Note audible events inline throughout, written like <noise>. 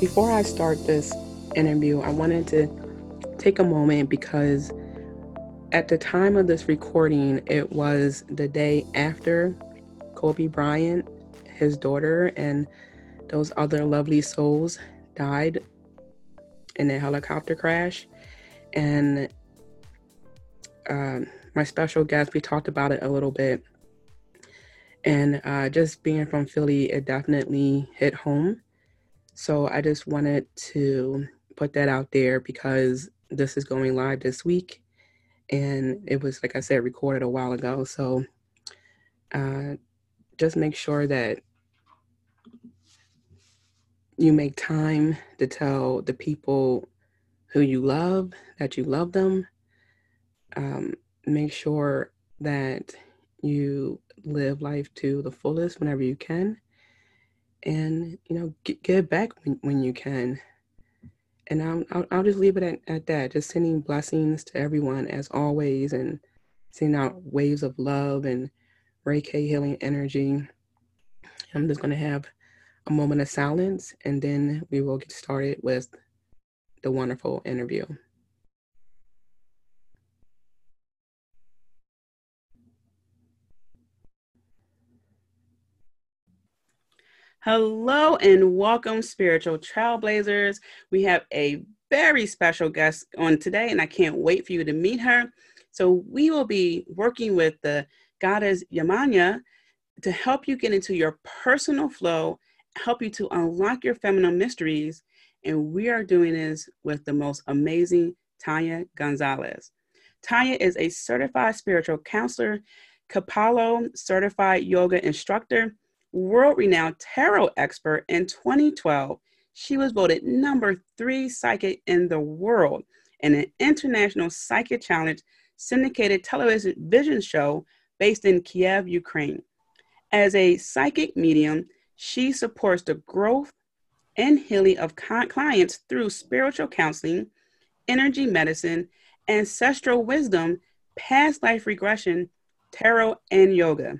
Before I start this interview, I wanted to take a moment because at the time of this recording, it was the day after Kobe Bryant, his daughter, and those other lovely souls died in a helicopter crash. And uh, my special guest, we talked about it a little bit and uh, just being from Philly, it definitely hit home. So I just wanted to put that out there because this is going live this week. And it was, like I said, recorded a while ago. So uh, just make sure that you make time to tell the people who you love that you love them. Um, make sure that you live life to the fullest whenever you can and you know get, give back when, when you can. And I'll, I'll, I'll just leave it at, at that just sending blessings to everyone as always and sending out waves of love and reiki healing energy. I'm just going to have a moment of silence and then we will get started with the wonderful interview Hello and welcome, spiritual trailblazers. We have a very special guest on today, and I can't wait for you to meet her. So, we will be working with the goddess Yemaya to help you get into your personal flow, help you to unlock your feminine mysteries. And we are doing this with the most amazing Tonya Gonzalez. Tonya is a certified spiritual counselor, Kripalu certified yoga instructor world renowned tarot expert in 2012, she was voted number three psychic in the world in an international psychic challenge syndicated television vision show based in Kiev, Ukraine. As a psychic medium, she supports the growth and healing of clients through spiritual counseling, energy medicine, ancestral wisdom, past life regression, tarot, and yoga.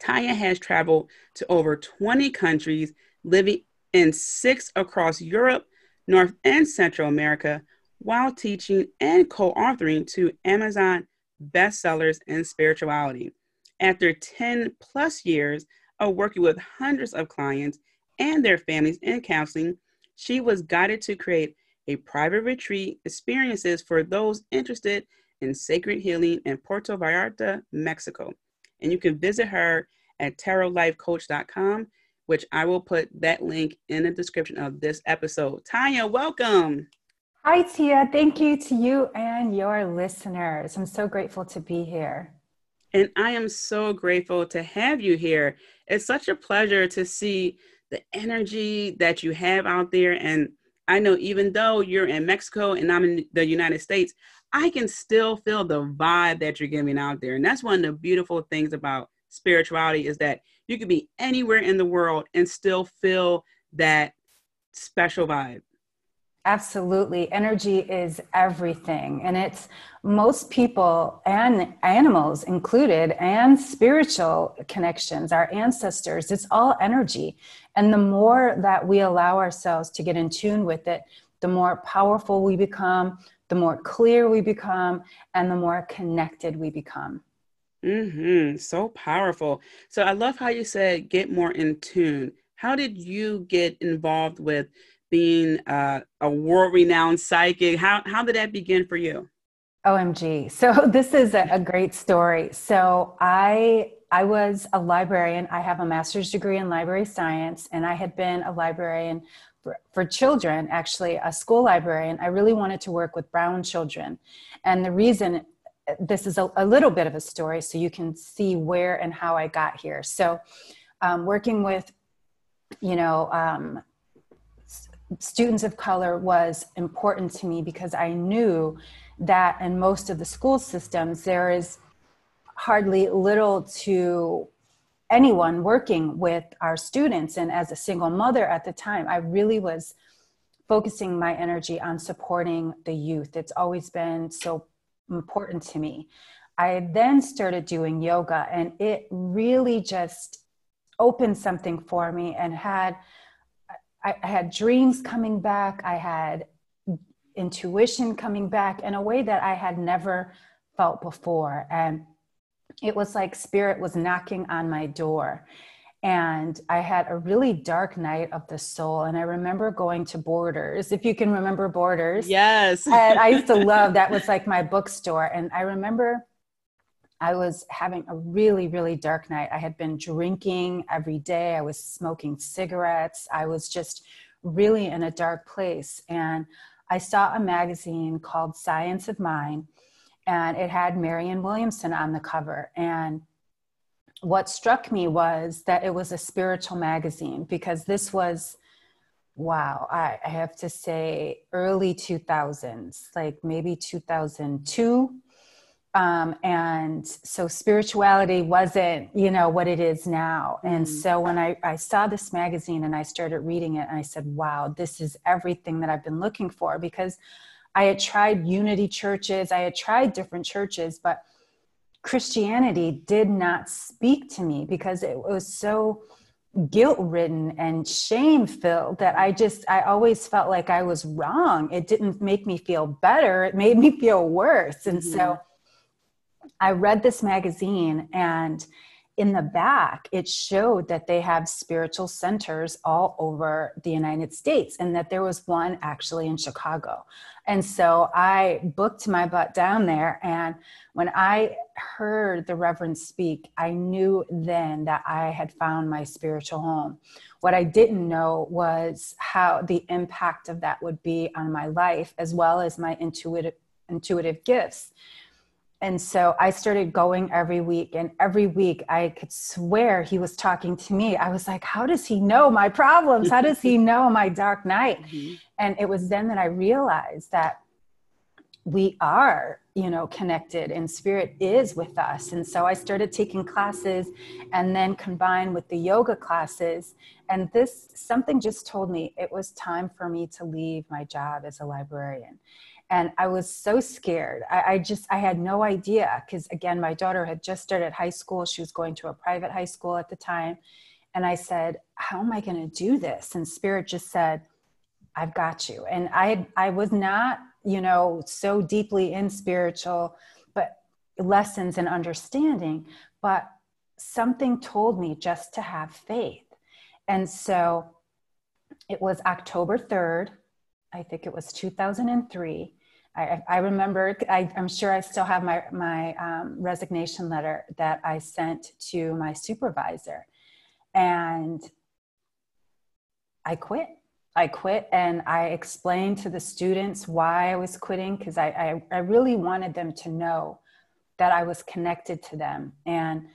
Tonya has traveled to over 20 countries, living in six across Europe, North and Central America, while teaching and co authoring to Amazon bestsellers in spirituality. After 10 plus years of working with hundreds of clients and their families in counseling, she was guided to create a private retreat experiences for those interested in sacred healing in Puerto Vallarta, Mexico and you can visit her at tarotlifecoach.com, which I will put that link in the description of this episode. Tonya, welcome. Hi, Tia. Thank you to you and your listeners. I'm so grateful to be here. And I am so grateful to have you here. It's such a pleasure to see the energy that you have out there. And I know even though you're in Mexico and I'm in the United States, I can still feel the vibe that you're giving out there. And that's one of the beautiful things about spirituality is that you can be anywhere in the world and still feel that special vibe. Absolutely. Energy is everything. And it's most people and animals included, and spiritual connections, our ancestors, it's all energy. And the more that we allow ourselves to get in tune with it, the more powerful we become, the more clear we become and the more connected we become. Mm-hmm. So powerful. So I love how you said get more in tune. How did you get involved with being uh, a world renowned psychic? How, how did that begin for you? OMG. So <laughs> this is a, a great story. So I I was a librarian. I have a master's degree in library science, and I had been a librarian for, children, actually, a school librarian, I really wanted to work with brown children. And the reason this is a, a little bit of a story so you can see where and how I got here. So, um, working with, you know, um, students of color was important to me because I knew that in most of the school systems, there is hardly little to anyone working with our students. And as a single mother at the time, I really was focusing my energy on supporting the youth. It's always been so important to me. I then started doing yoga, and it really just opened something for me and had I, had dreams coming back. I had intuition coming back in a way that I had never felt before. And it was like spirit was knocking on my door. And I had a really dark night of the soul. And I remember going to Borders, if you can remember Borders. Yes. <laughs> and I used to love that was like my bookstore. And I remember I was having a really, really dark night. I had been drinking every day. I was smoking cigarettes. I was just really in a dark place. And I saw a magazine called Science of Mind, and it had Marianne Williamson on the cover. And what struck me was that it was a spiritual magazine because this was, wow, I, I have to say, early 2000s, like maybe 2002 um, and so spirituality wasn't you know what it is now and mm. so when I, I saw this magazine and i started reading it and i said wow this is everything that i've been looking for because i had tried unity churches i had tried different churches but christianity did not speak to me because it was so guilt ridden and shame filled that I just, I always felt like I was wrong. It didn't make me feel better. It made me feel worse. And mm-hmm. so I read this magazine and in the back, it showed that they have spiritual centers all over the United States and that there was one actually in Chicago. And so I booked my butt down there. And when I heard the Reverend speak, I knew then that I had found my spiritual home. What I didn't know was how the impact of that would be on my life as well as my intuitive intuitive gifts and so I started going every week, and every week I could swear he was talking to me. I was like, How does he know my problems? How does he <laughs> know my dark night? Mm-hmm. And it was then that I realized that we are, you know, connected and spirit is with us. And so I started taking classes and then combined with the yoga classes. And this something just told me it was time for me to leave my job as a librarian and i was so scared. I, I just i had no idea because again my daughter had just started high school. She was going to a private high school at the time. And i said how am i going to do this? And spirit just said i've got you. And i i was not you know so deeply in spiritual but lessons and understanding but something told me just to have faith. And so it was october 3rd I think it was 2003. I, I remember, I, am sure I still have my, my um, resignation letter that I sent to my supervisor. And I quit. I quit and I explained to the students why I was quitting because I, I, I, really wanted them to know that I was connected to them and,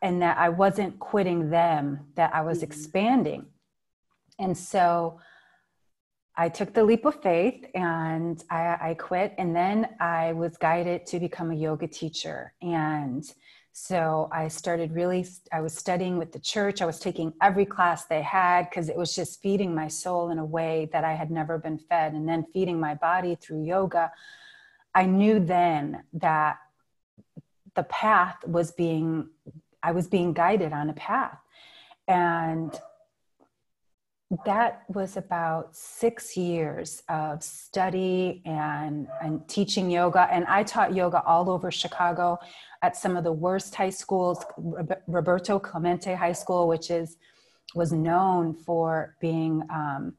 and that I wasn't quitting them, that I was mm-hmm. expanding. And so I took the leap of faith and I, I, quit. And then I was guided to become a yoga teacher. And so I started really, I was studying with the church. I was taking every class they had because it was just feeding my soul in a way that I had never been fed. And then feeding my body through yoga. I knew then that the path was being, I was being guided on a path. And that was about six years of study and, and teaching yoga. And I taught yoga all over Chicago at some of the worst high schools, Roberto Clemente High School, which is was known for being um,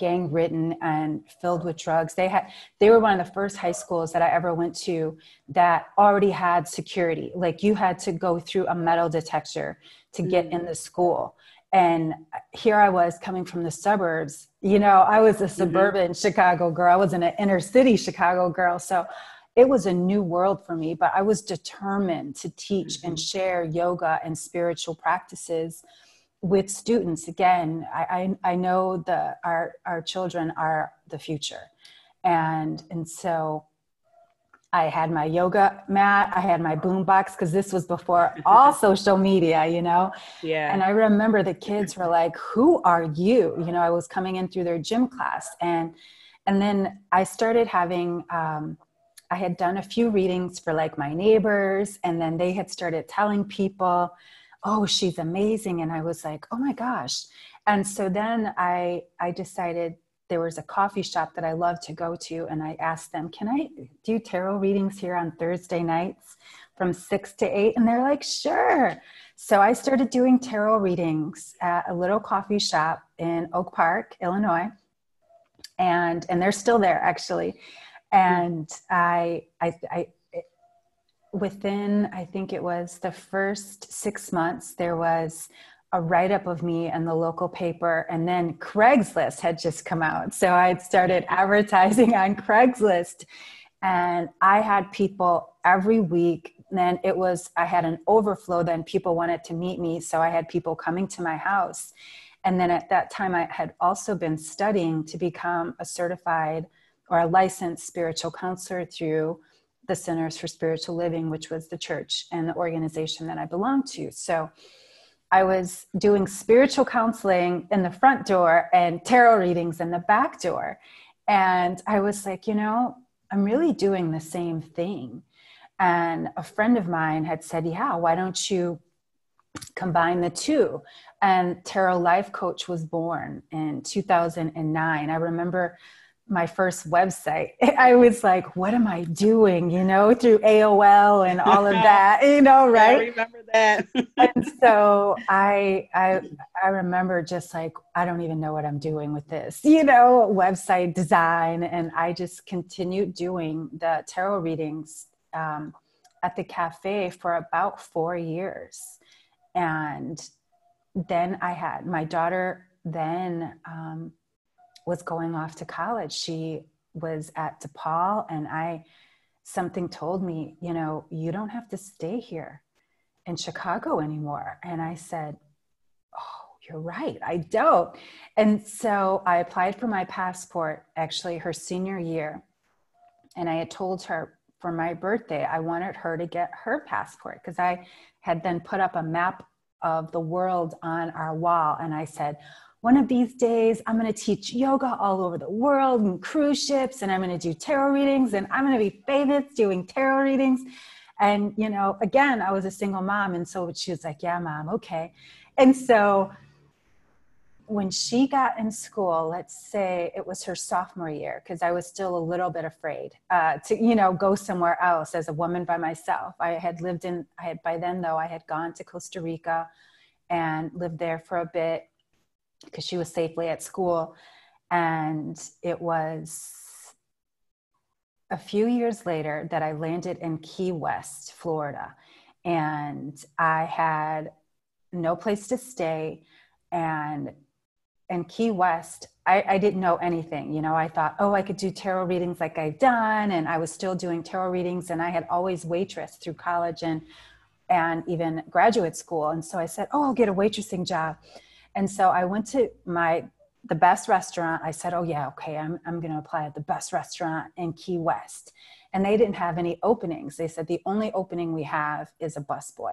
gang ridden and filled with drugs. They had they were one of the first high schools that I ever went to that already had security. Like you had to go through a metal detector to get in the school and here I was coming from the suburbs. You know, I was a mm-hmm. suburban mm-hmm. Chicago girl. I wasn't an inner city Chicago girl. So it was a new world for me, but I was determined to teach mm-hmm. and share yoga and spiritual practices with students again I, I, I know the our our children are the future and and so I had my yoga mat, I had my boombox because this was before <laughs> all social media, you know. Yeah. And I remember the kids were like, "Who are you?" You know, I was coming in through their gym class, and and then I started having. Um, I had done a few readings for like my neighbors, and then they had started telling people, "Oh, she's amazing," and I was like, "Oh my gosh!" And so then I I decided there was a coffee shop that I love to go to, and I asked them, "Can I do tarot readings here on Thursday nights from six to eight? And they're like, "Sure." So I started doing tarot readings at a little coffee shop in Oak Park, Illinois, and and they're still there actually. And I, I, I within I think it was the first six months, there was a write up of me in the local paper, and then Craigslist had just come out. So I had started advertising on Craigslist, and I had people every week. Then it was, I had an overflow, then people wanted to meet me. So I had people coming to my house. And then at that time, I had also been studying to become a certified or a licensed spiritual counselor through the Centers for Spiritual Living, which was the church and the organization that I belonged to. So I was doing spiritual counseling in the front door and tarot readings in the back door. And I was like, you know, I'm really doing the same thing. And a friend of mine had said, yeah, why don't you combine the two? And Tarot Life Coach was born in 2009. I remember my first website, <laughs> I was like, what am I doing? You know, through AOL and all of <laughs> that, you know, right? I remember that. <laughs> and so I, I, I remember just like, I don't even know what I'm doing with this, you know, website design. And I just continued doing the tarot readings um, at the cafe for about four years. And then I had my daughter then, um, was going off to college. She was at DePaul, and I, something told me, you know, you don't have to stay here in Chicago anymore. And I said, Oh, you're right, I don't. And so I applied for my passport actually her senior year. And I had told her for my birthday, I wanted her to get her passport because I had then put up a map of the world on our wall. And I said, one of these days I'm going to teach yoga all over the world and cruise ships and I'm going to do tarot readings and I'm going to be famous doing tarot readings. And, you know, again, I was a single mom. And so she was like, yeah, mom, okay. And so when she got in school, let's say it was her sophomore year, because I was still a little bit afraid uh, to, you know, go somewhere else as a woman by myself. I had lived in, I had, by then though, I had gone to Costa Rica and lived there for a bit because she was safely at school. And it was a few years later that I landed in Key West, Florida. And I had no place to stay. And in Key West, I, I, didn't know anything. You know, I thought, oh, I could do tarot readings like I've done. And I was still doing tarot readings. And I had always waitressed through college and and even graduate school. And so I said, oh, I'll get a waitressing job. And so I went to my the best restaurant. I said, "Oh yeah, okay, I'm I'm going to apply at the best restaurant in Key West." And they didn't have any openings. They said the only opening we have is a busboy.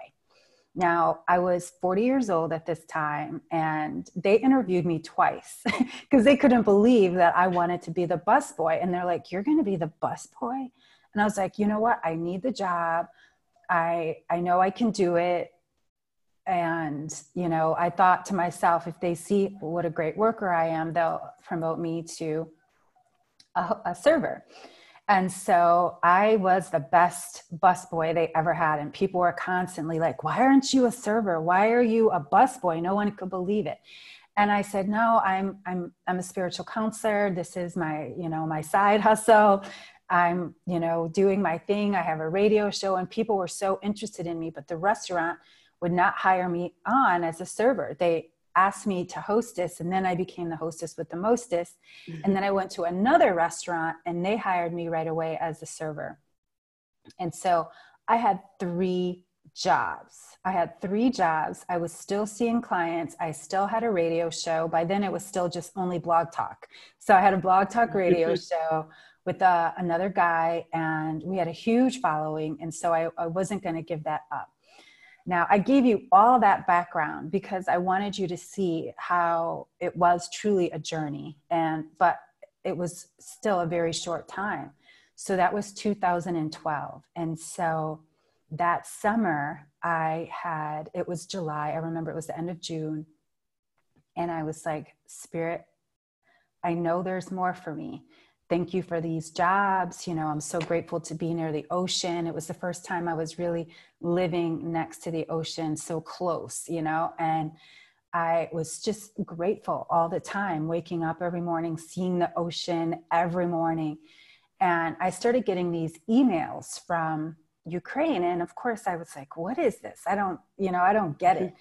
Now, I was 40 years old at this time, and they interviewed me twice <laughs> because they couldn't believe that I wanted to be the busboy. And they're like, You're going to be the busboy? And I was like, You know what? I need the job. I, I know I can do it and you know i thought to myself if they see what a great worker i am they'll promote me to a, a server. And so i was the best busboy they ever had. And people were constantly like why aren't you a server? Why are you a busboy? No one could believe it. And i said no i'm i'm i'm a spiritual counselor. This is my you know my side hustle. I'm you know doing my thing. I have a radio show. And people were so interested in me. But the restaurant would not hire me on as a server. They asked me to hostess, and then I became the hostess with the mostess. Mm-hmm. And then I went to another restaurant, and they hired me right away as a server. And so I had three jobs. I had three jobs. I was still seeing clients. I still had a radio show. By then, it was still just only blog talk. So I had a blog talk radio <laughs> show with uh, another guy, and we had a huge following. And so I, I wasn't going to give that up. Now, I gave you all that background because I wanted you to see how it was truly a journey, and but it was still a very short time. So that was 2012, and so that summer I had it was July. I remember it was the end of June, and I was like, Spirit, I know there's more for me thank you for these jobs. You know, I'm so grateful to be near the ocean. It was the first time I was really living next to the ocean, so close, you know, and I was just grateful all the time, waking up every morning, seeing the ocean every morning. And I started getting these emails from Ukraine. And of course, I was like, what is this? I don't, you know, I don't get it.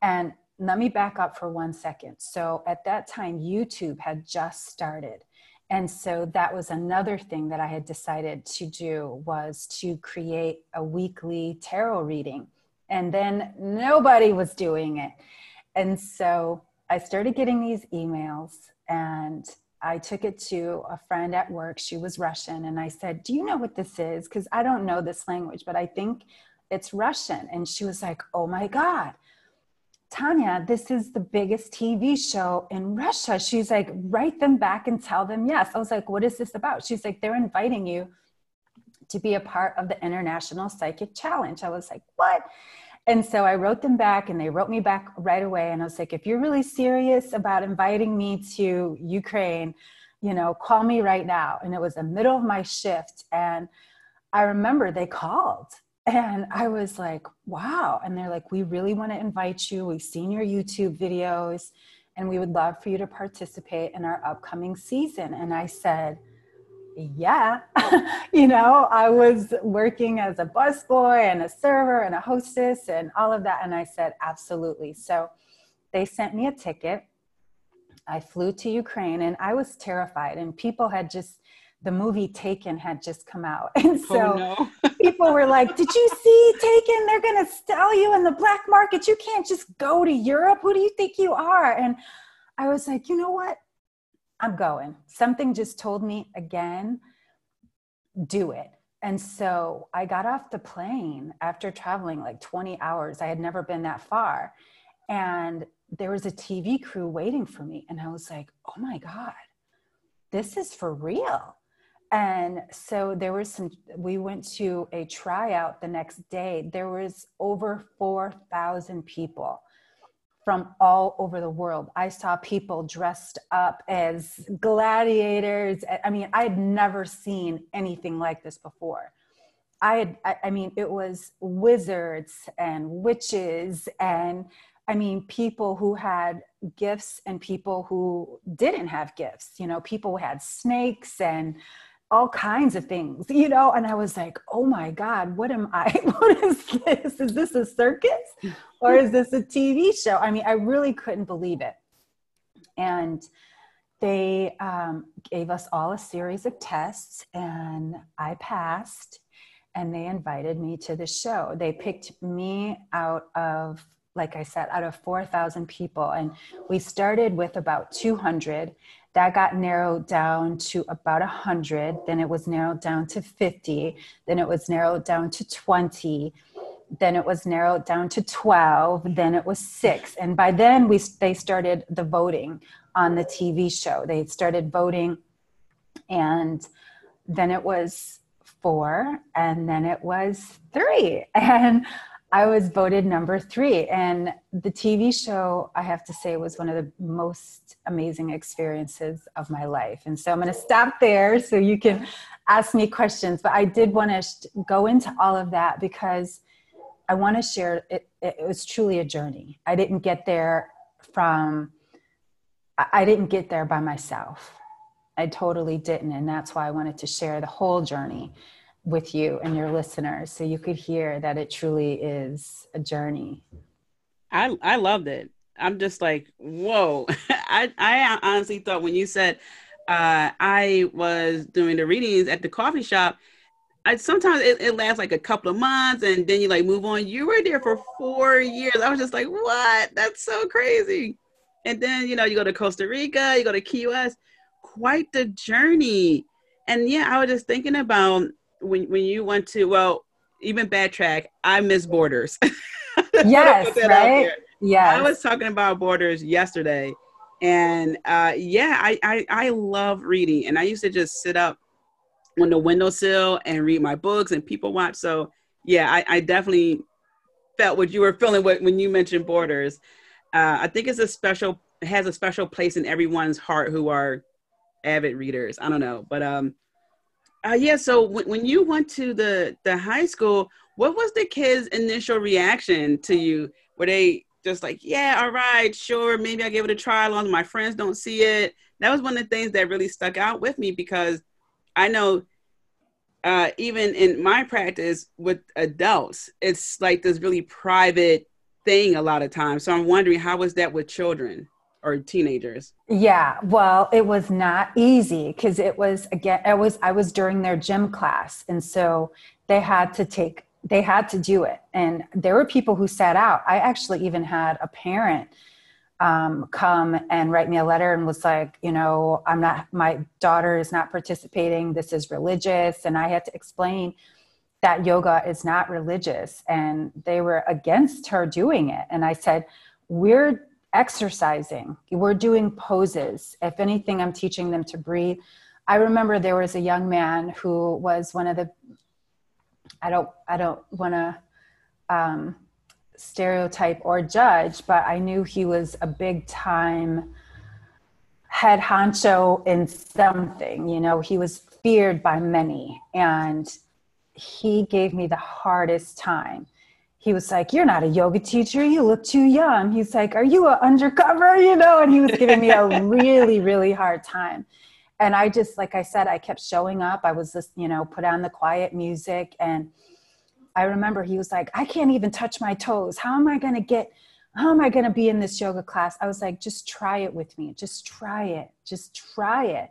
And let me back up for one second. So at that time, YouTube had just started and so that was another thing that i had decided to do was to create a weekly tarot reading. And then nobody was doing it. And so i started getting these emails and i took it to a friend at work. She was russian. And i said do you know what this is? Because i don't know this language but i think it's russian. And she was like oh my god Tonya, this is the biggest TV show in Russia. She's like, write them back and tell them yes. I was like, what is this about? She's like, they're inviting you to be a part of the International Psychic Challenge. I was like, what? And so I wrote them back and they wrote me back right away. And I was like, if you're really serious about inviting me to Ukraine, you know, call me right now. And it was the middle of my shift. And I remember they called and I was like, wow. And they're like, we really want to invite you. We've seen your YouTube videos and we would love for you to participate in our upcoming season. And I said, yeah. <laughs> you know, I was working as a busboy and a server and a hostess and all of that. And I said, absolutely. So they sent me a ticket. I flew to Ukraine and I was terrified. And people had just, the movie Taken had just come out. <laughs> And so oh, no. <laughs> people were like, Did you see Taken? They're going to sell you in the black market. You can't just go to Europe. Who do you think you are? And I was like, You know what? I'm going. Something just told me again, do it. And so I got off the plane after traveling like 20 hours. I had never been that far. And there was a TV crew waiting for me. And I was like, oh my God, this is for real and so there was some we went to a tryout the next day. There was over 4000 people from all over the world. I saw people dressed up as gladiators. I mean i had never seen anything like this before. I had i mean it was wizards and witches and I mean, people who had gifts and people who didn't have gifts. You know, people had snakes and all kinds of things, you know, and I was like, oh my God, what am I? <laughs> What is this? Is this a circus <laughs> or is this a TV show? I mean, I really couldn't believe it. And they um, gave us all a series of tests, and I passed, and they invited me to the show. They picked me out of like I said, out of 4,000 people. And we started with about 200 that got narrowed down to about 100 then it was narrowed down to 50 then it was narrowed down to 20 then it was narrowed down to 12 then it was 6 and by then we they started the voting on the TV show. They started voting and then it was 4 and then it was 3 <laughs> and I was voted number three. And the TV show, I have to say, was one of the most amazing experiences of my life. And so I'm going to stop there so you can ask me questions. But I did want to go into all of that because I want to share it, it was truly a journey. I didn't get there from, I didn't get there by myself. I totally didn't. And that's why I wanted to share the whole journey with you and your listeners so you could hear that it truly is a journey. I I loved it. I'm just like, whoa. <laughs> I I honestly thought when you said uh, I was doing the readings at the coffee shop, I sometimes it, it, lasts like a couple of months and then you like move on. You were there for four years. I was just like, what? That's so crazy. And then, you know, you go to Costa Rica, you go to Key West, quite the journey. And yeah, I was just thinking about when when you went to well, even backtrack, I miss borders. <laughs> yes, right. Yeah, I was talking about borders yesterday, and uh, yeah, I, I I love reading, and I used to just sit up on the windowsill and read my books and people watch. So yeah, I, I definitely felt what you were feeling when you mentioned borders. Uh, I think it's a special has a special place in everyone's heart who are avid readers. I don't know, but um, uh, yeah. So w- when you went to the the high school, what was the kids' initial reaction to you? Were they just like, yeah, all right, sure, maybe I give it a try, long as my friends don't see it? That was one of the things that really stuck out with me because I know uh, even in my practice with adults, it's like this really private thing a lot of times. So I'm wondering how was that with children or teenagers? Yeah, well, it was not easy because it was again, it was I was during their gym class, and so they had to take they had to do it, and there were people who sat out. I actually even had a parent um, come and write me a letter and was like, you know, I'm not, my daughter is not participating. This is religious. And I had to explain that yoga is not religious. And they were against her doing it. And I said, we're exercising, we're doing poses. If anything, I'm teaching them to breathe. I remember there was a young man who was one of the, I don't, I don't want to, um, stereotype or judge, but I knew he was a big time head honcho in something. You know, he was feared by many, and he gave me the hardest time. He was like, You're not a yoga teacher. You look too young. He's like, Are you an undercover? <laughs> You know, and he was giving me a really, really hard time. And I just, like I said, I kept showing up. I was just, you know, put on the quiet music and I remember he was like, I can't even touch my toes. How am I going to get, how am I going to be in this yoga class? I was like, just try it with me. Just try it. Just try it.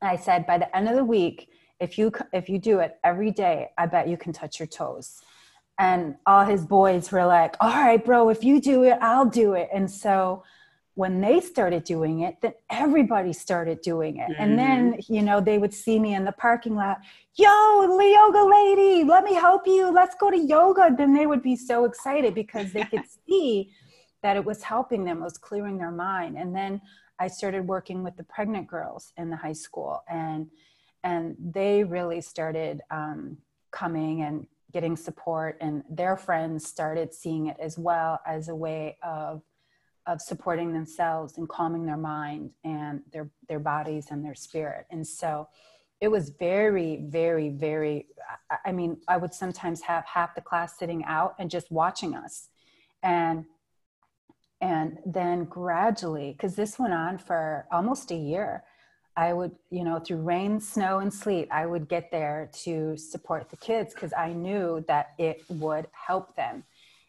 I said, by the end of the week, if you, if you do it every day, I bet you can touch your toes. And all his boys were like, all right, bro, if you do it, I'll do it. And so when they started doing it, then everybody started doing it. Mm-hmm. And then, you know, they would see me in the parking lot, yo, the yoga lady, let me help you. Let's go to yoga. Then they would be so excited because they could <laughs> see that it was helping them, it was clearing their mind. And then I started working with the pregnant girls in the high school and and they really started um, coming and getting support and their friends started seeing it as well as a way of of supporting themselves and calming their mind and their their bodies and their spirit. And so it was very very very i mean i would sometimes have half the class sitting out and just watching us. And and then gradually because this went on for almost a year i would you know through rain snow and sleet i would get there to support the kids because i knew that it would help them.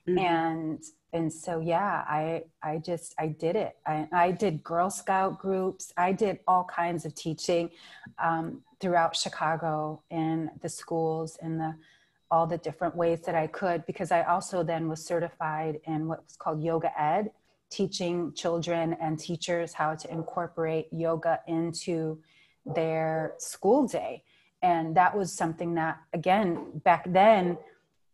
Mm-hmm. and and so yeah i i just i did it. I, I did girl scout groups. I did all kinds of teaching um, throughout chicago in the schools in the all the different ways that i could because i also then was certified in what was called yoga ed teaching children and teachers how to incorporate yoga into their school day. And that was something that again back then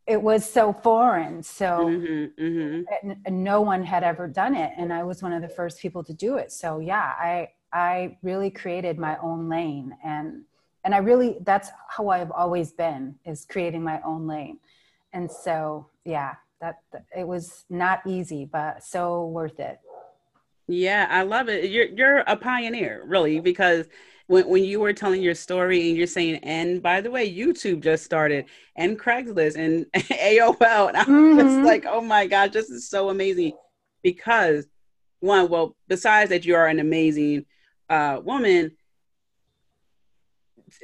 it was so foreign. So mm-hmm, mm-hmm. no one had ever done it. And i was one of the first people to do it. So yeah i i really created my own lane. And and i really that's how i've always been is creating my own lane. And so yeah that it was not easy but so worth it yeah i love it you're you're a pioneer really because when, when you were telling your story and you're saying, and by the way, YouTube just started and Craigslist and <laughs> AOL. And I'm mm-hmm. just like, oh my gosh, this is so amazing. Because one, well, besides that you are an amazing uh, woman,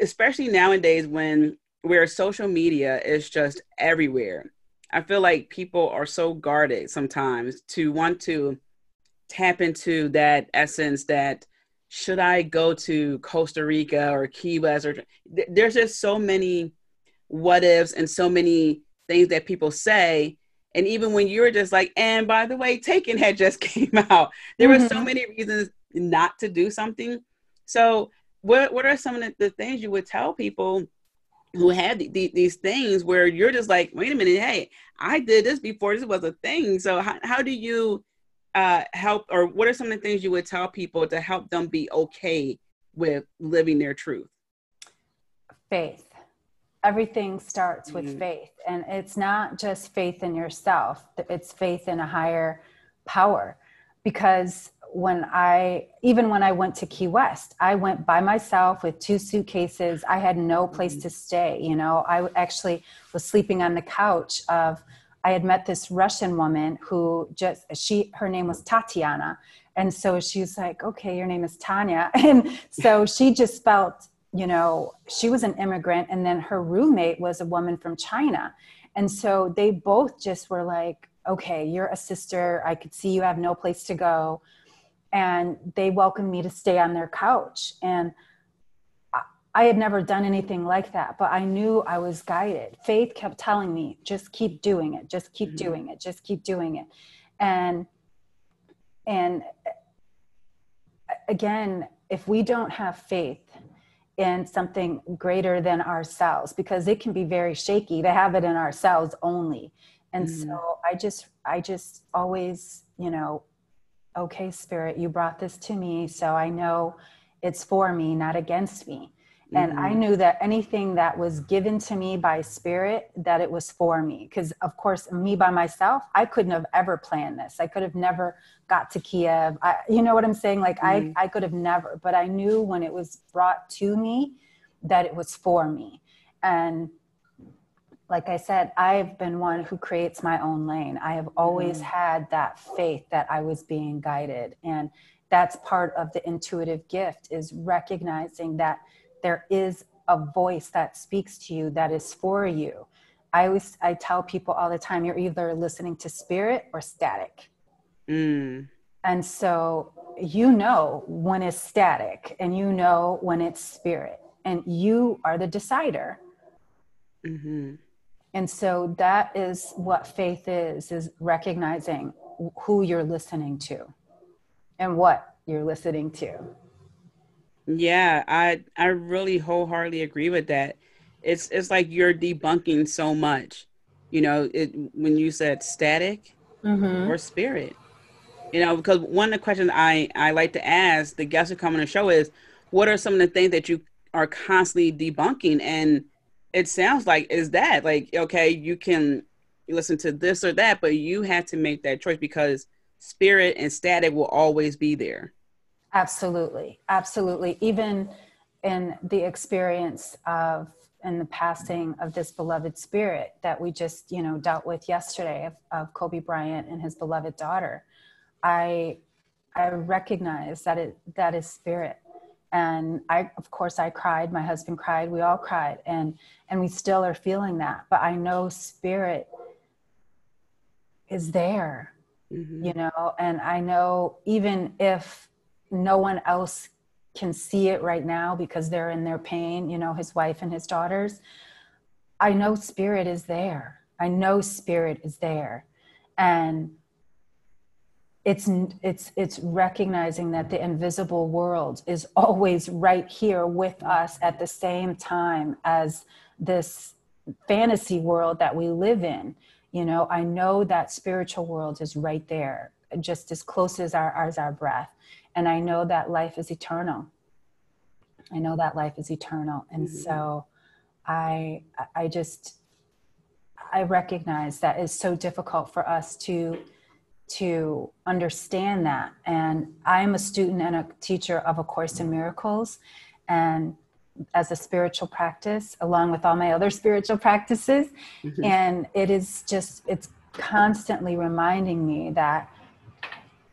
especially nowadays when where social media is just everywhere. I feel like people are so guarded sometimes to want to tap into that essence that should I go to Costa Rica or Key West or there's just so many what ifs and so many things that people say and even when you were just like and by the way taken had just <laughs> came out there mm-hmm. were so mm-hmm. many reasons not to do something so what what are some of the, the things you would tell people who had the, the, these things where you're just like wait a minute hey i did this before this was a thing. So how, how do you uh, help or what are some of the things you would tell people to help them be okay with living their truth? Faith. Everything starts with mm-hmm. faith and it's not just faith in yourself it's faith in a higher power because when I, even when I went to Key West, I went by myself with two suitcases. I had no place mm-hmm. to stay. You know, I actually was sleeping on the couch of, I had met this Russian woman who just, she, her name was Tatiana. And so she's like, okay, your name is Tonya. <laughs> And so she just felt, you know, she was an immigrant. And then her roommate was a woman from China. And so they both just were like, okay, you're a sister. I could see you have no place to go and they welcomed me to stay on their couch and I had never done anything like that, but I knew I was guided. Faith kept telling me, just keep doing it, just keep mm-hmm. doing it, just keep doing it. And and again, if we don't have faith in something greater than ourselves, because it can be very shaky to have it in ourselves only. And mm-hmm. so I just I just always, you know, okay, Spirit, you brought this to me, so I know it's for me, not against me. Mm-hmm. And I mm-hmm. knew that anything that was given to me by Spirit, that it was for me. Because, of course, me by myself, I couldn't have ever planned this. I could have never got to Kiev. I, you know what I'm saying? Like, mm-hmm. I, I could have never. But I knew when it was brought to me that it was for me. And like I said, I've been one who creates my own lane. I have always mm. had that faith that I was being guided. And that's part of the intuitive gift is recognizing that there is a voice that speaks to you that is for you. I always I tell people all the time you're either listening to spirit or static. Mm. And so you know when it's static and you know when it's spirit and you are the decider. Mm-hmm and so that is what faith is is recognizing who you're listening to and what you're listening to. Yeah i i really wholeheartedly agree with that. It's it's like you're debunking so much you know it when you said static mm-hmm. or spirit you know because one of the questions i i like to ask the guests who come on the show is what are some of the things that you are constantly debunking? And it sounds like is that like okay you can listen to this or that but you have to make that choice because spirit and static will always be there. Absolutely. Absolutely. Even in the experience of in the passing of this beloved spirit that we just you know dealt with yesterday of, of kobe bryant and his beloved daughter i i recognize that it that is spirit and i of course i cried. My husband cried. We all cried. And and we still are feeling that. But i know spirit is there mm-hmm. you know? And i know even if no one else can see it right now because they're in their pain you know his wife and his daughters i know spirit is there. I know spirit is there. And it's it's it's recognizing that the invisible world is always right here with us at the same time as this fantasy world that we live in. You know i know that spiritual world is right there just as close as our as our breath. And i know that life is eternal. I know that life is eternal. And mm-hmm. so i i just i recognize that it's so difficult for us to to understand that. And I'm a student and a teacher of A Course in Miracles. And as a spiritual practice, along with all my other <laughs> spiritual practices. Mm-hmm. And it is just, it's constantly reminding me that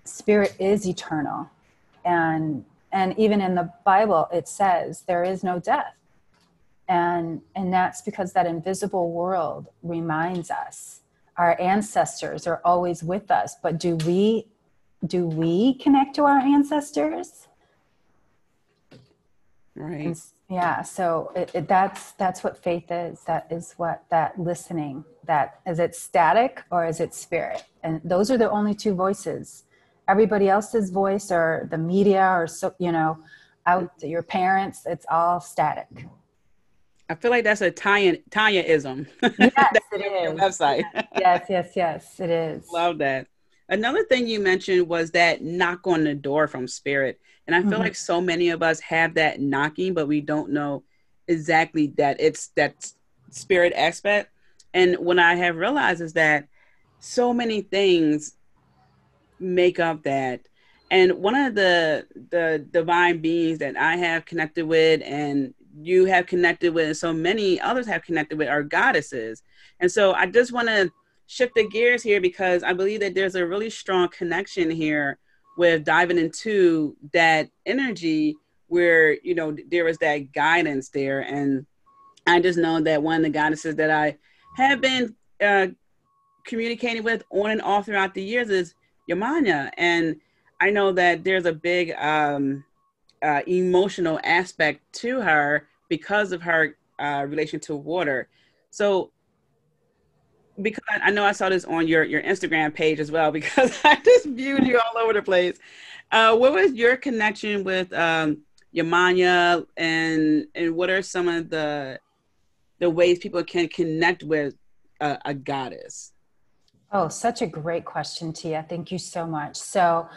spirit is eternal. And and even in the Bible, it says there is no death. And, and that's because that invisible world reminds us our ancestors are always with us but do we do we connect to our ancestors? Right. And, yeah so it, it, that's that's what faith is. That is what that listening that is it static or is it spirit? And those are the only two voices. Everybody else's voice or the media or so you know out your parents it's all static I feel like that's a Tonya Tonya-ism. <laughs> Yes, it is. Website. yes, yes, yes, it is. Love that. Another thing you mentioned was that knock on the door from spirit. And I feel mm-hmm. like so many of us have that knocking, but we don't know exactly that it's that spirit aspect. And what I have realized is that so many things make up that. And one of the the divine beings that I have connected with and you have connected with and so many others have connected with are goddesses. And so I just want to shift the gears here because I believe that there's a really strong connection here with diving into that energy where you know there was that guidance there and i just know that one of the goddesses that i have been uh, communicating with on and off throughout the years is yamanya and i know that there's a big um, uh, emotional aspect to her because of her uh, relation to water so because I know I saw this on your your Instagram page as well <laughs> because I just viewed you all over the place. Uh, what was your connection with um, Yamanya, and and what are some of the the ways people can connect with a, a goddess? Oh, such a great question, Tia. Thank you so much. So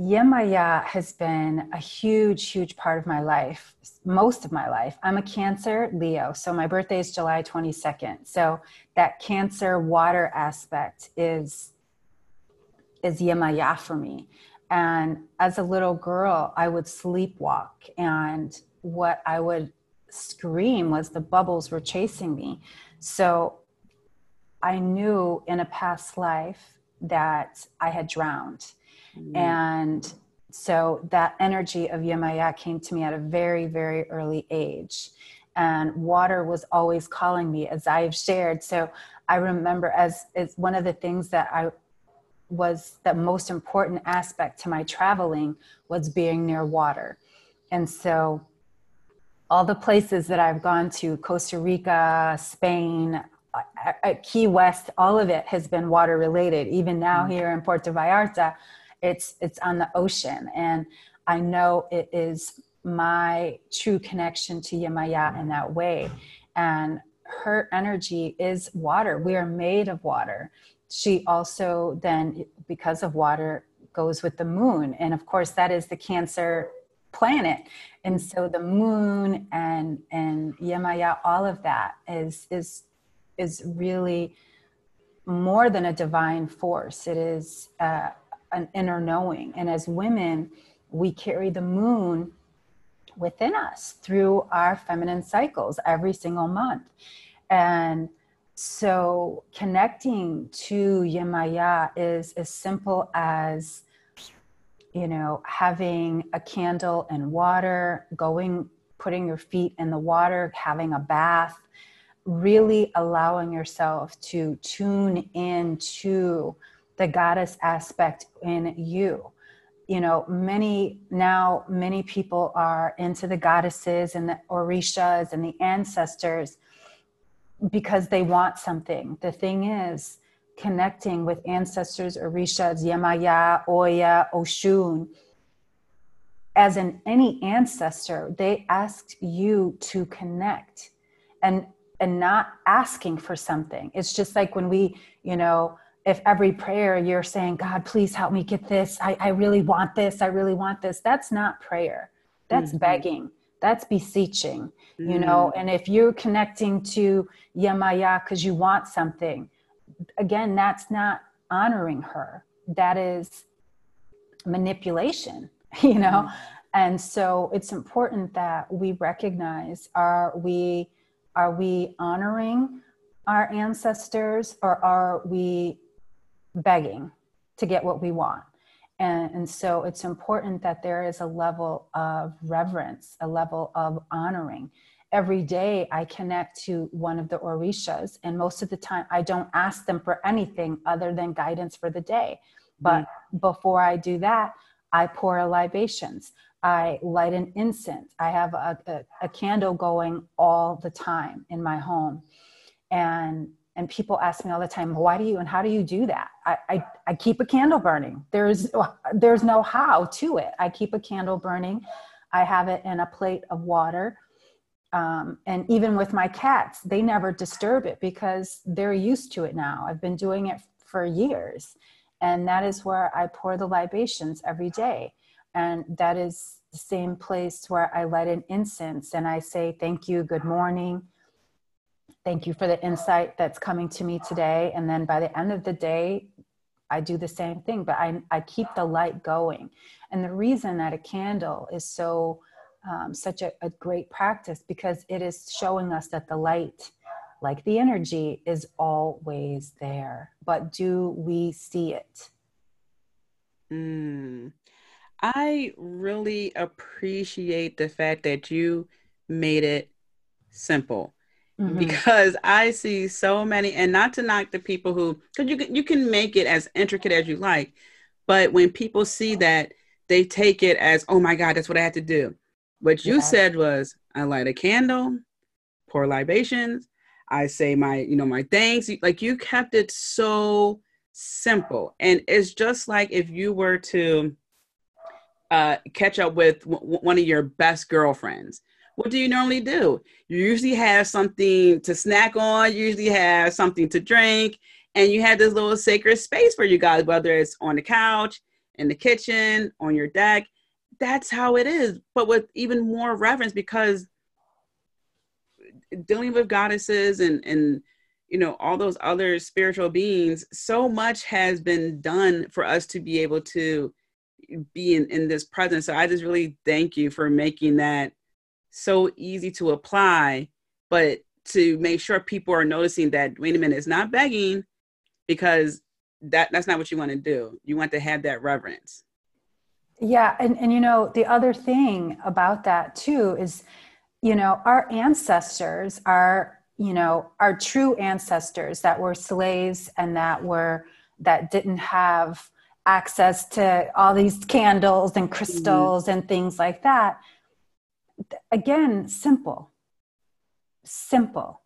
Yemaya has been a huge, huge part of my life, most of my life. I'm a Cancer Leo, so my birthday is July 22nd. So that Cancer water aspect is is Yemaya for me. And as a little girl, I would sleepwalk, and what I would scream was the bubbles were chasing me. So I knew in a past life that I had drowned Mm-hmm. And so that energy of Yemaya came to me at a very, very early age. And water was always calling me, as I've shared. So I remember as, as one of the things that I was the most important aspect to my traveling was being near water. And so all the places that I've gone to, Costa Rica, Spain, Key West, all of it has been water related. Even now mm-hmm. here in Puerto Vallarta, it's it's on the ocean. And i know it is my true connection to Yemaya in that way. And her energy is water. We are made of water. She also then because of water goes with the moon. And of course that is the cancer planet. And so the moon and and yemaya all of that is is is really more than a divine force. It is uh, an inner knowing. And as women, we carry the moon within us through our feminine cycles every single month. And so connecting to Yemaya is as simple as, you know, having a candle and water, going, putting your feet in the water, having a bath, really allowing yourself to tune into the goddess aspect in you. You know many now many people are into the goddesses and the orishas and the ancestors because they want something. The thing is connecting with ancestors orishas yemaya oya oshun as in any ancestor they asked you to connect and and not asking for something. It's just like when we you know if every prayer you're saying, God, please help me get this. I, I really want this. I really want this. That's not prayer. That's mm-hmm. begging. That's beseeching, mm-hmm. you know. Mm. And if you're connecting to Yemaya because you want something, again, that's not honoring her. That is manipulation, <laughs> you know. Mm-hmm. And so it's important that we recognize are we are we honoring our ancestors or are we begging to get what we want. And, and, so it's important that there is a level of reverence, a level of honoring. Every day I connect to one of the Orishas, and most of the time I don't ask them for anything other than guidance for the day. But mm-hmm. before I do that, I pour a libations. I light an incense. I have a, a, a candle going all the time in my home. And and people ask me all the time why do you and how do you do that? I, I, I keep a candle burning. There's there's no how to it. I keep a candle burning. I have it in a plate of water. Um, and even with my cats they never disturb it because they're used to it now. I've been doing it for years. And that is where i pour the libations every day. And that is the same place where i light an incense and i say thank you. Good morning thank you for the insight that's coming to me today. And then by the end of the day i do the same thing but i, I keep the light going. And the reason that a candle is so um, such a, a great practice because it is showing us that the light like the energy is always there but do we see it? Mm. i really appreciate the fact that you made it simple Mm-hmm. because I see so many, and not to knock the people who, because you can, you can make it as intricate as you like, but when people see that, they take it as, oh my God, that's what I had to do. What you yeah. said was, I light a candle, pour libations, I say my, you know, my thanks. Like you kept it so simple, and it's just like if you were to uh, catch up with w- one of your best girlfriends what do you normally do? You usually have something to snack on, you usually have something to drink, and you have this little sacred space for you guys, whether it's on the couch, in the kitchen, on your deck. That's how it is, but with even more reverence because dealing with goddesses and and you know all those other spiritual beings so much has been done for us to be able to be in, in this presence so i just really thank you for making that so easy to apply, but to make sure people are noticing that wait a minute, it's not begging because that that's not what you want to do. You want to have that reverence. Yeah, and and you know the other thing about that too is, you know, our ancestors are you know our true ancestors that were slaves and that were that didn't have access to all these candles and crystals mm-hmm. and things like that again simple simple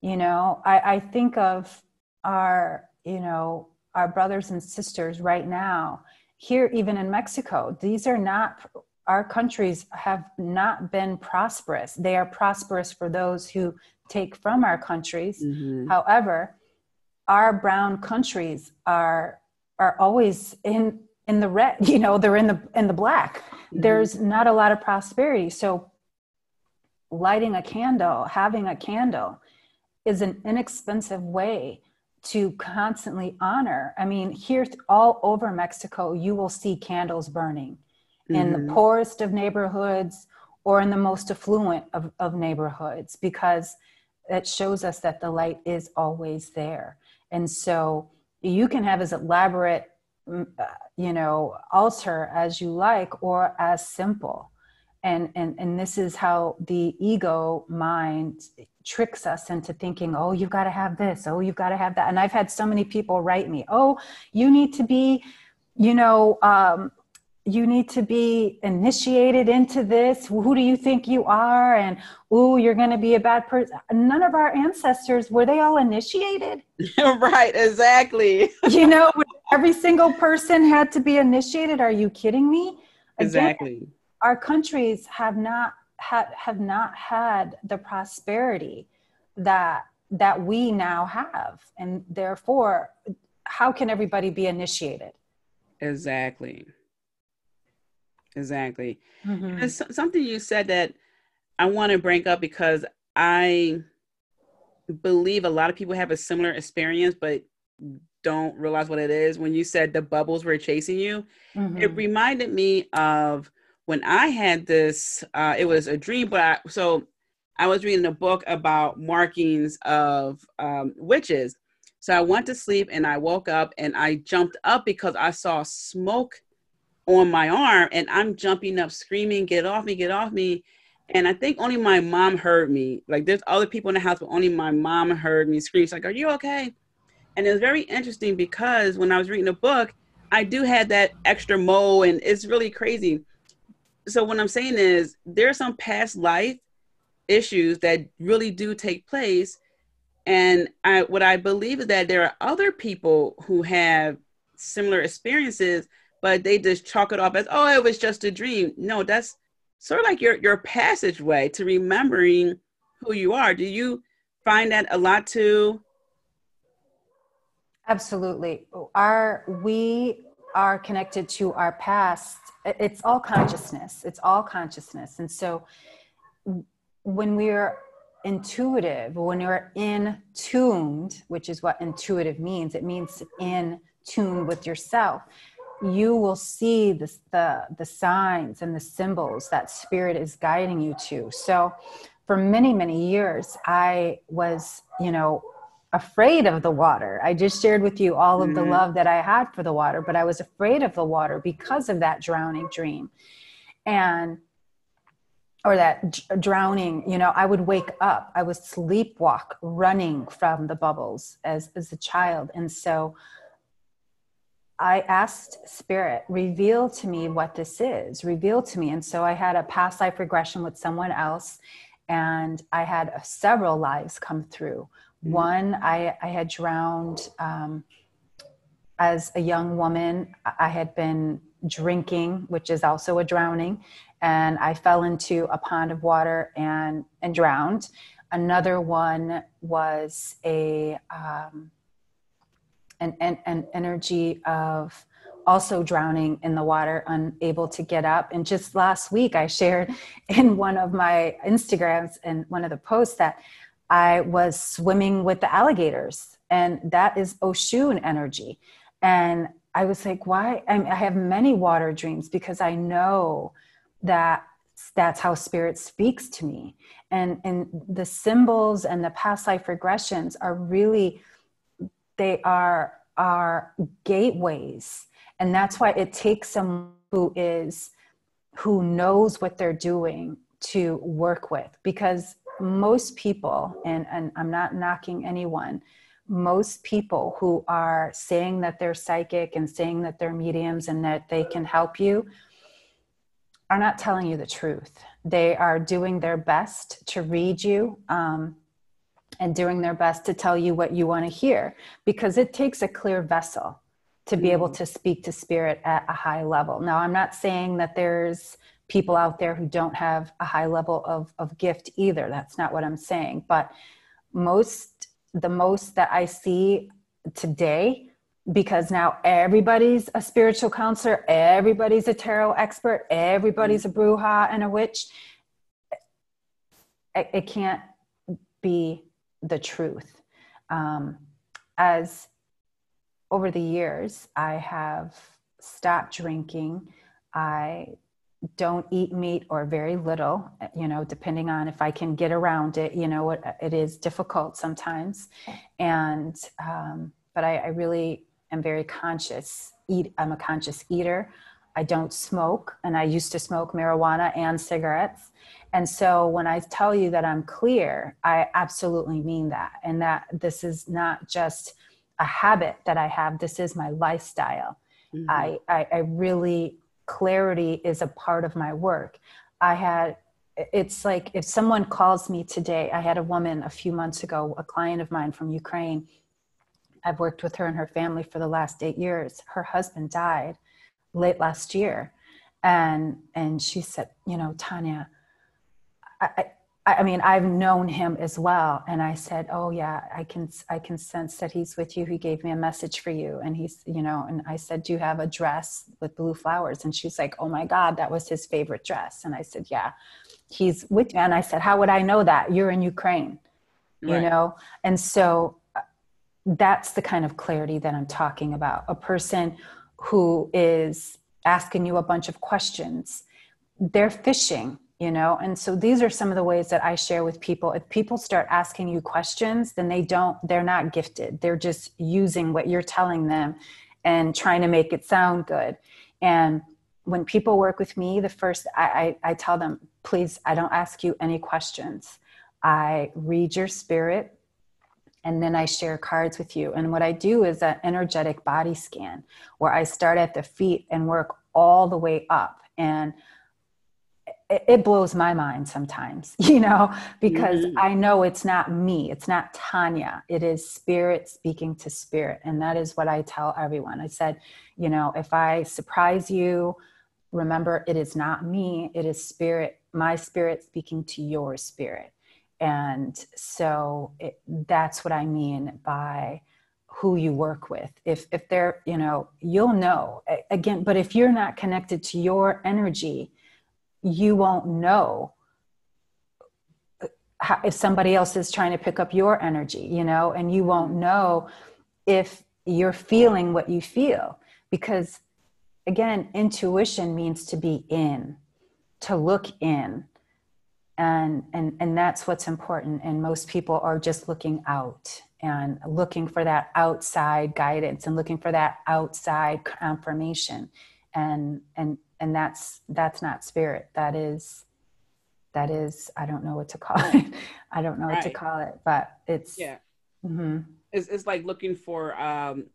you know I, I think of our you know our brothers and sisters right now here even in mexico these are not our countries have not been prosperous they are prosperous for those who take from our countries mm-hmm. however our brown countries are are always in in the red <laughs> you know they're in the in the black. There's not a lot of prosperity so lighting a candle having a candle is an inexpensive way to constantly honor i mean here all over mexico you will see candles burning mm-hmm. in the mm-hmm. poorest of neighborhoods or in the most affluent of, of neighborhoods because it shows us that the light is always there and so you can have as elaborate you know altar as you like or as simple. And and and this is how the ego mind tricks us into thinking oh you've got to have this. Oh you've got to have that. And i've had so many people write me oh you need to be you know um, you need to be initiated into this. Who do you think you are? And oh, you're going to be a bad person. None of our ancestors were they all initiated? <laughs> right, exactly. <laughs> you know, every single person had to be initiated. Are you kidding me? Again, exactly. Our countries have not had have not had the prosperity that that we now have, and therefore, how can everybody be initiated? Exactly exactly. Mm-hmm. Something you said that I want to bring up because I believe a lot of people have a similar experience, but don't realize what it is. When you said the bubbles were chasing you, mm-hmm. it reminded me of when I had this. Uh, it was a dream, but I, so I was reading a book about markings of um, witches. So I went to sleep and I woke up and I jumped up because I saw smoke on my arm and I'm jumping up screaming, get off me, get off me. And I think only my mom heard me. Like there's other people in the house, but only my mom heard me scream. She's like, Are you okay? And it was very interesting because when I was reading the book, I do have that extra mole and it's really crazy. so what I'm saying is there are some past life issues that really do take place. And I, what I believe is that there are other people who have similar experiences, but they just chalk it off as, oh, it was just a dream. No, that's sort of like your, your passageway to remembering who you are. Do you find that a lot too? Absolutely. Our, we are connected to our past. It's all consciousness. It's all consciousness. And so when we're intuitive, when you're in tuned, which is what intuitive means, it means in tune with yourself. You will see the, the, the signs and the symbols that spirit is guiding you to. So, for many, many years, I was, you know, afraid of the water. I just shared with you all of mm-hmm. the love that I had for the water, but I was afraid of the water because of that drowning dream. And or that drowning, you know, I would wake up, I would sleepwalk running from the bubbles as, as a child. And so I asked Spirit, reveal to me what this is, reveal to me. And so I had a past life regression with someone else, and I had several lives come through. Mm-hmm. One, I, I had drowned um, as a young woman. I had been drinking, which is also a drowning and I fell into a pond of water and and drowned. Another one was a um, an, an, an energy of also drowning in the water, unable to get up. And just last week, I shared <laughs> in one of my Instagrams and one of the posts that I was swimming with the alligators, and that is Oshun energy. And I was like, why? I have many water dreams because I know that that's how spirit speaks to me and and the symbols and the past life regressions are really they are are gateways and that's why it takes someone who is who knows what they're doing to work with because most people and and I'm not knocking anyone most people who are saying that they're psychic and saying that they're mediums and that they can help you are not telling you the truth. They are doing their best to read you um, and doing their best to tell you what you want to hear because it takes a clear vessel to be able mm-hmm. to speak to spirit at a high level. Now, I'm not saying that there's people out there who don't have a high level of, of gift either. That's not what I'm saying. But most, the most that I see today because now everybody's a spiritual counselor, everybody's a tarot expert, everybody's a bruja and a witch. It, it can't be the truth. Um, as over the years, I have stopped drinking. I don't eat meat or very little, you know, depending on if I can get around it. You know, it, it is difficult sometimes. And, um, but I, I really am very conscious. Eat. I'm a conscious eater. I don't smoke, and I used to smoke marijuana and cigarettes. And so when I tell you that I'm clear, I absolutely mean that. And that this is not just a habit that I have, this is my lifestyle. Mm-hmm. I, I, I really, clarity is a part of my work. I had, it's like if someone calls me today, I had a woman a few months ago, a client of mine from Ukraine I've worked with her and her family for the last eight years. Her husband died late last year. And, and she said, you know, Tonya, I, I, I mean, I've known him as well. And I said, oh yeah, I can, I can sense that he's with you. He gave me a message for you. And he's, you know, and I said, do you have a dress with blue flowers? And she's like, oh my God, that was his favorite dress. And I said, yeah, he's with me. And I said, how would I know that? You're in Ukraine, right. you know? And so uh, that's the kind of clarity that I'm talking about. A person who is asking you a bunch of questions, they're fishing, you know? And so these are some of the ways that I share with people. If people start asking you questions, then they don't, they're not gifted. They're just using what you're telling them and trying to make it sound good. And when people work with me, the first I, I, I tell them, please, I don't ask you any questions. I read your spirit and then I share cards with you. And what I do is an energetic body scan where I start at the feet and work all the way up. And it blows my mind sometimes, <laughs> you know, because mm-hmm. I know it's not me, it's not Tonya, it is spirit speaking to spirit. And that is what I tell everyone. I said, you know, if I surprise you, remember it is not me, it is spirit, my spirit speaking to your spirit. And so it, that's what I mean by who you work with. If if they're, you know, you'll know again, but if you're not connected to your energy, you won't know uh, how, if somebody else is trying to pick up your energy, you know, and you won't know if you're feeling what you feel. Because again, intuition means to be in, to look in. And, and, and that's what's important. And most people are just looking out and looking for that outside guidance and looking for that outside confirmation. And, and and that's that's not spirit that is that is i don't know what to call <laughs> it i don't know right. what to call it but it's yeah mm-hmm. it's, it's like looking for um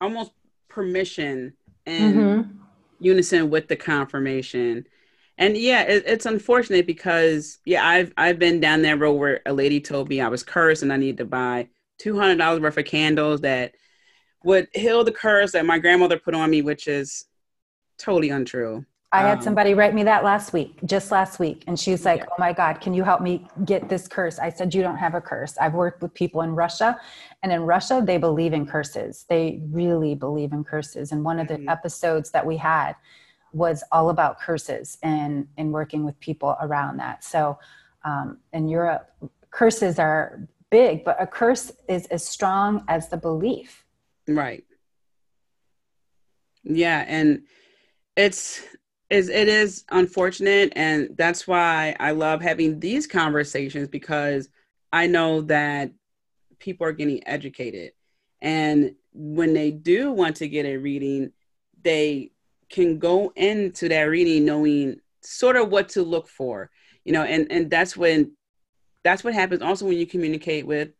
almost permission and mm-hmm. unison with the confirmation and yeah it, it's unfortunate because yeah i've i've been down that road where a lady told me i was cursed and i needed to buy $200 worth of candles that would heal the curse that my grandmother put on me which is totally untrue. I had um, somebody write me that last week, just last week. And she's like, yeah. Oh my God, can you help me get this curse? I said, You don't have a curse. I've worked with people in Russia, and in Russia, they believe in curses. They really believe in curses. And one of the mm-hmm. episodes that we had was all about curses and, and working with people around that. So um, in Europe, curses are big, but a curse is as strong as the belief. Right. Yeah. And, it's is it is unfortunate and that's why I love having these conversations because I know that people are getting educated and when they do want to get a reading they can go into that reading knowing sort of what to look for you know and and that's when that's what happens also when you communicate with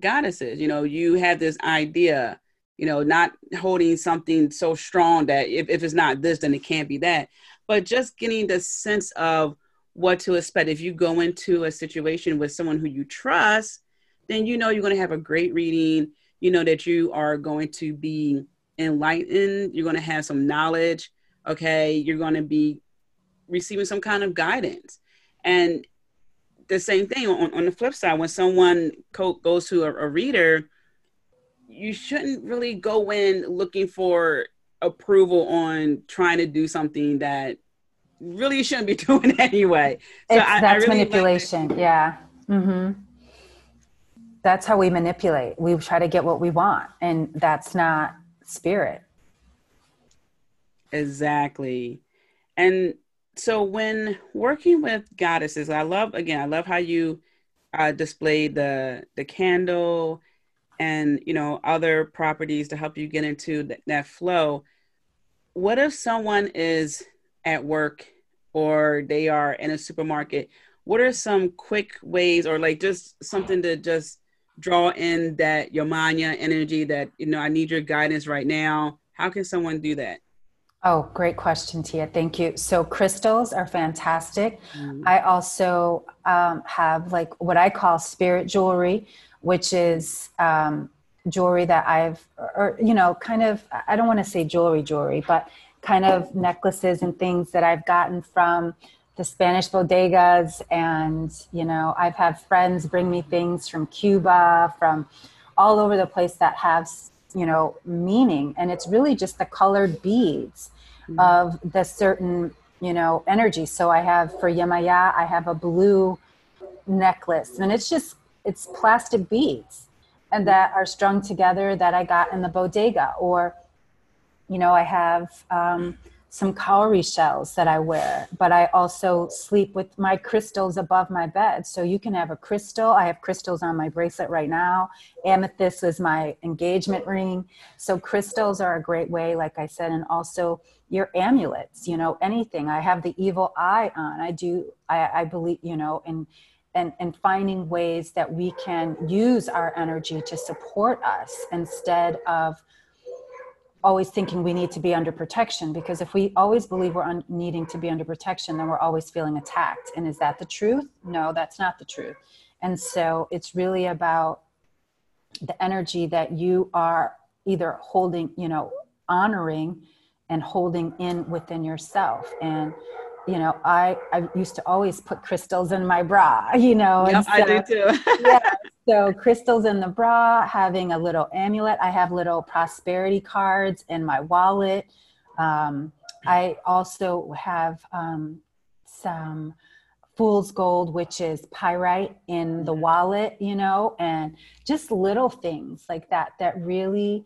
goddesses you know you have this idea you know, not holding something so strong that if, if it's not this, then it can't be that. But just getting the sense of what to expect. If you go into a situation with someone who you trust, then you know you're going to have a great reading. You know that you are going to be enlightened. You're going to have some knowledge. Okay. You're going to be receiving some kind of guidance. And the same thing on, on the flip side, when someone co- goes to a, a reader, you shouldn't really go in looking for approval on trying to do something that really shouldn't be <laughs> doing anyway. So I, that's I really manipulation. Like yeah. Mm-hmm. That's how we manipulate. We try to get what we want, and that's not spirit. Exactly. And so when working with goddesses, I love again, I love how you uh, displayed the the candle and you know other properties to help you get into th- that flow what if someone is at work or they are in a supermarket what are some quick ways or like just something to just draw in that yamanya energy that you know i need your guidance right now how can someone do that Oh, great question, Tia. Thank you. So, crystals are fantastic. Mm-hmm. I also um, have like what I call spirit jewelry, which is um, jewelry that I've, or, you know, kind of, I don't want to say jewelry, jewelry, but kind of necklaces and things that I've gotten from the Spanish bodegas. And, you know, I've had friends bring me things from Cuba, from all over the place that have, you know, meaning. And it's really just the colored beads mm-hmm. of the certain, you know, energy. So I have for Yemaya, I have a blue necklace and it's just it's plastic beads and that are strung together that I got in the bodega. Or, you know, I have um, some cowrie shells that I wear, but I also sleep with my crystals above my bed. So you can have a crystal. I have crystals on my bracelet right now. Amethyst is my engagement ring. So crystals are a great way, like I said, and also your amulets, you know, anything. I have the evil eye on. I do, I, I believe, you know, and and, and finding ways that we can use our energy to support us instead of always thinking we need to be under protection because if we always believe we're un- needing to be under protection then we're always feeling attacked. And is that the truth? No that's not the truth. And so it's really about the energy that you are either holding you know honoring and holding in within yourself. And you know i i used to always put crystals in my bra <laughs> you know yep, so, i do too. <laughs> yeah so crystals in the bra having a little amulet. I have little prosperity cards in my wallet. Um, i also have um, some fool's gold which is pyrite in the wallet you know and just little things like that that really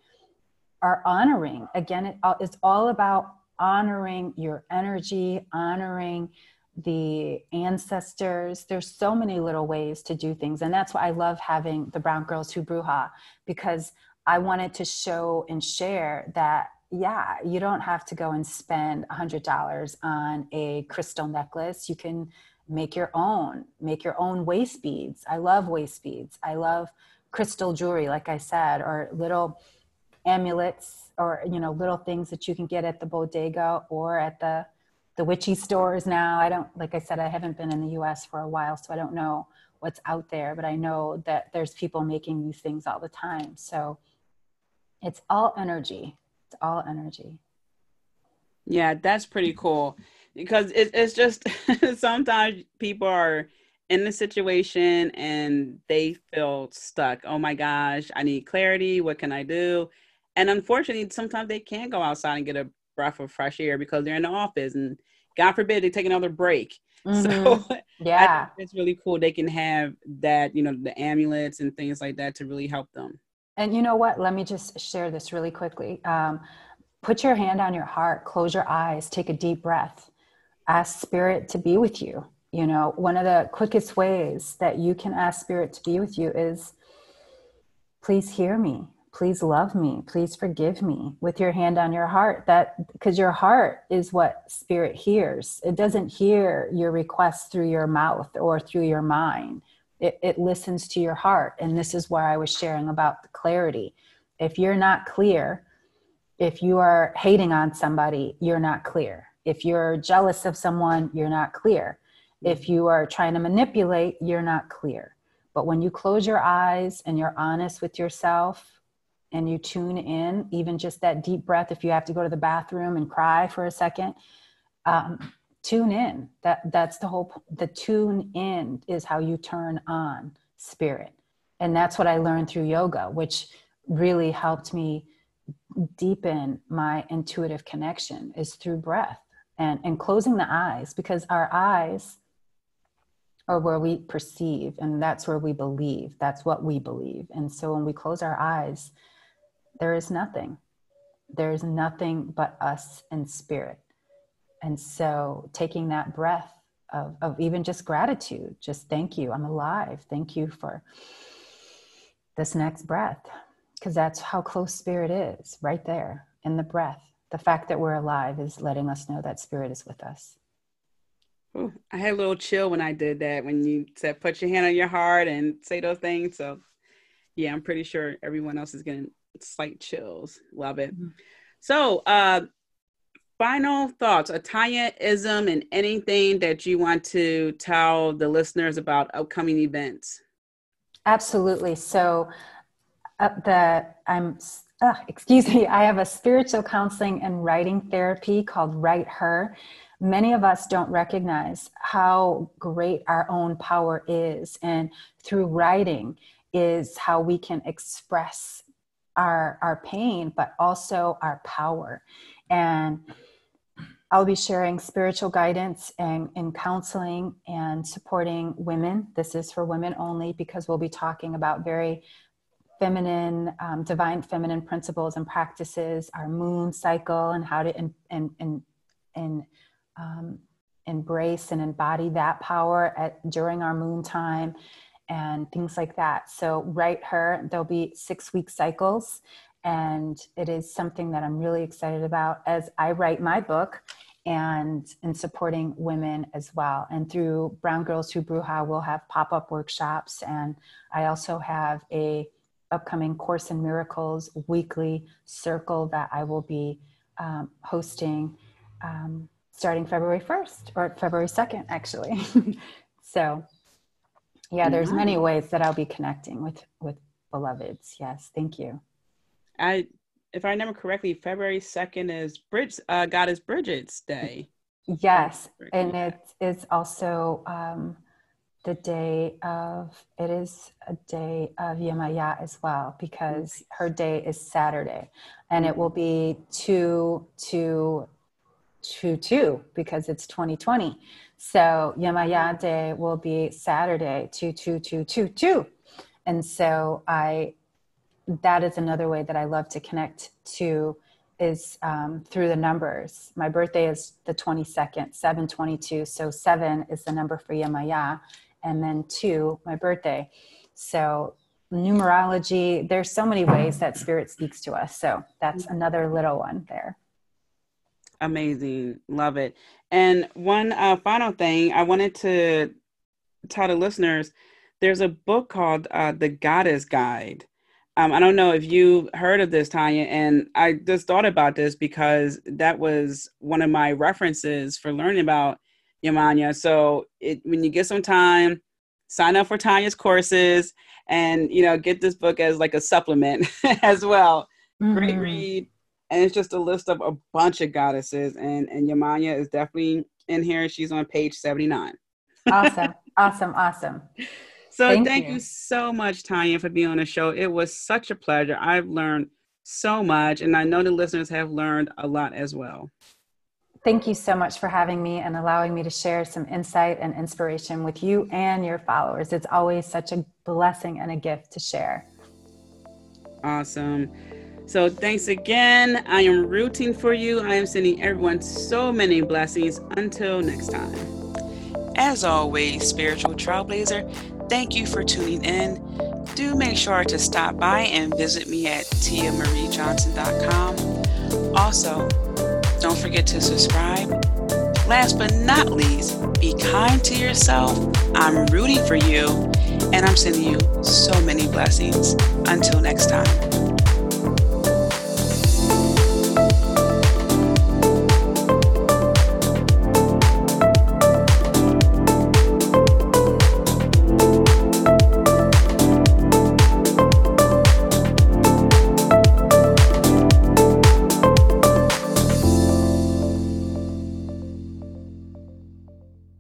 are honoring. Again it, it's all about honoring your energy honoring the ancestors. There's so many little ways to do things. And that's why i love having the brown girls who bruja because i wanted to show and share that yeah you don't have to go and spend a hundred dollars on a crystal necklace. You can make your own make your own waist beads. I love waist beads. I love crystal jewelry like i said or little amulets or you know little things that you can get at the bodega or at the the witchy stores now. I don't like i said i haven't been in the us for a while so i don't know what's out there but i know that there's people making these things all the time. So it's all energy. It's all energy. Yeah that's pretty cool. Because it, it's just <laughs> sometimes people are in the situation and they feel stuck. Oh my gosh i need clarity. What can i do and unfortunately, sometimes they can't go outside and get a breath of fresh air because they're in the office, and God forbid they take another break. <laughs> Mm-hmm. So yeah, it's really cool. They can have that, you know, the amulets and things like that to really help them. And you know what? Let me just share this really quickly. Um, put your hand on your heart, close your eyes, take a deep breath, ask spirit to be with you. You know, one of the quickest ways that you can ask spirit to be with you is please hear me please love me please forgive me with your hand on your heart that because your heart is what spirit hears. It doesn't hear your requests through your mouth or through your mind. It, it listens to your heart and this is where i was sharing about the clarity. If you're not clear if you are hating on somebody you're not clear. If you're jealous of someone you're not clear. If you are trying to manipulate you're not clear. But when you close your eyes and you're honest with yourself and you tune in, even just that deep breath, if you have to go to the bathroom and cry for a second, um, tune in. That that's the whole. The tune in is how you turn on spirit, and that's what I learned through yoga, which really helped me deepen my intuitive connection is through breath and and closing the eyes because our eyes are where we perceive and that's where we believe that's what we believe and so when we close our eyes there is nothing. There is nothing but us and spirit. And so taking that breath of, of even just gratitude, just thank you, I'm alive. Thank you for this next breath. Because that's how close spirit is, right there in the breath. The fact that we're alive is letting us know that spirit is with us. Ooh, I had a little chill when I did that, when you said put your hand on your heart and say those things. So, yeah, I'm pretty sure everyone else is going to slight chills. Love it. Mm-hmm. So, uh, final thoughts, Ataya-ism, and anything that you want to tell the listeners about upcoming events. Absolutely. So, uh, the I'm uh, excuse me. I have a spiritual counseling and writing therapy called Write Her. Many of us don't recognize how great our own power is, and through writing is how we can express our our pain but also our power. And i'll be sharing spiritual guidance and, and counseling and supporting women. This is for women only because we'll be talking about very feminine um, divine feminine principles and practices our moon cycle and how to and and and, and um, embrace and embody that power at, during our moon time and things like that. So, write her, there'll be six week cycles. And it is something that I'm really excited about as I write my book and in supporting women as well. And through Brown Girls Who Bruja, we'll have pop up workshops. And I also have a upcoming Course in Miracles weekly circle that I will be um, hosting um, starting February 1st or February 2nd, actually. <laughs> so, yeah, there's nice. many ways that I'll be connecting with with beloveds. Yes, thank you. I, if I remember correctly, February 2nd is Bridge, uh, Goddess Bridget's Day. Yes, and it is also um, the day of it is a day of Yemaya as well because her day is Saturday and it will be two two two two because it's 2020. So Yemaya day will be Saturday two two two two two. And so I that is another way that I love to connect to is um, through the numbers. My birthday is the 22nd, 722. So seven is the number for Yemaya, and then two, my birthday. So numerology, there's so many ways that spirit speaks to us. So that's another little one there. Amazing. Love it. And one uh, final thing I wanted to tell the listeners there's a book called uh, The Goddess Guide. Um, I don't know if you heard of this, Tonya, and I just thought about this because that was one of my references for learning about Yamanya. So it, when you get some time, sign up for Tonya's courses and you know get this book as like a supplement <laughs> as well. Mm-hmm. Great read, and it's just a list of a bunch of goddesses, and and Yamanya is definitely in here. She's on page seventy nine. awesome, awesome, awesome. <laughs> So thank, thank you. you so much, Tonya, for being on the show. It was such a pleasure. I've learned so much, and I know the listeners have learned a lot as well. Thank you so much for having me and allowing me to share some insight and inspiration with you and your followers. It's always such a blessing and a gift to share. Awesome. So, thanks again. I am rooting for you. I am sending everyone so many blessings. Until next time. As always, spiritual trailblazer, thank you for tuning in. Do make sure to stop by and visit me at tiamariejohnson.com. Also, don't forget to subscribe. Last but not least, be kind to yourself. I'm rooting for you, and I'm sending you so many blessings. Until next time.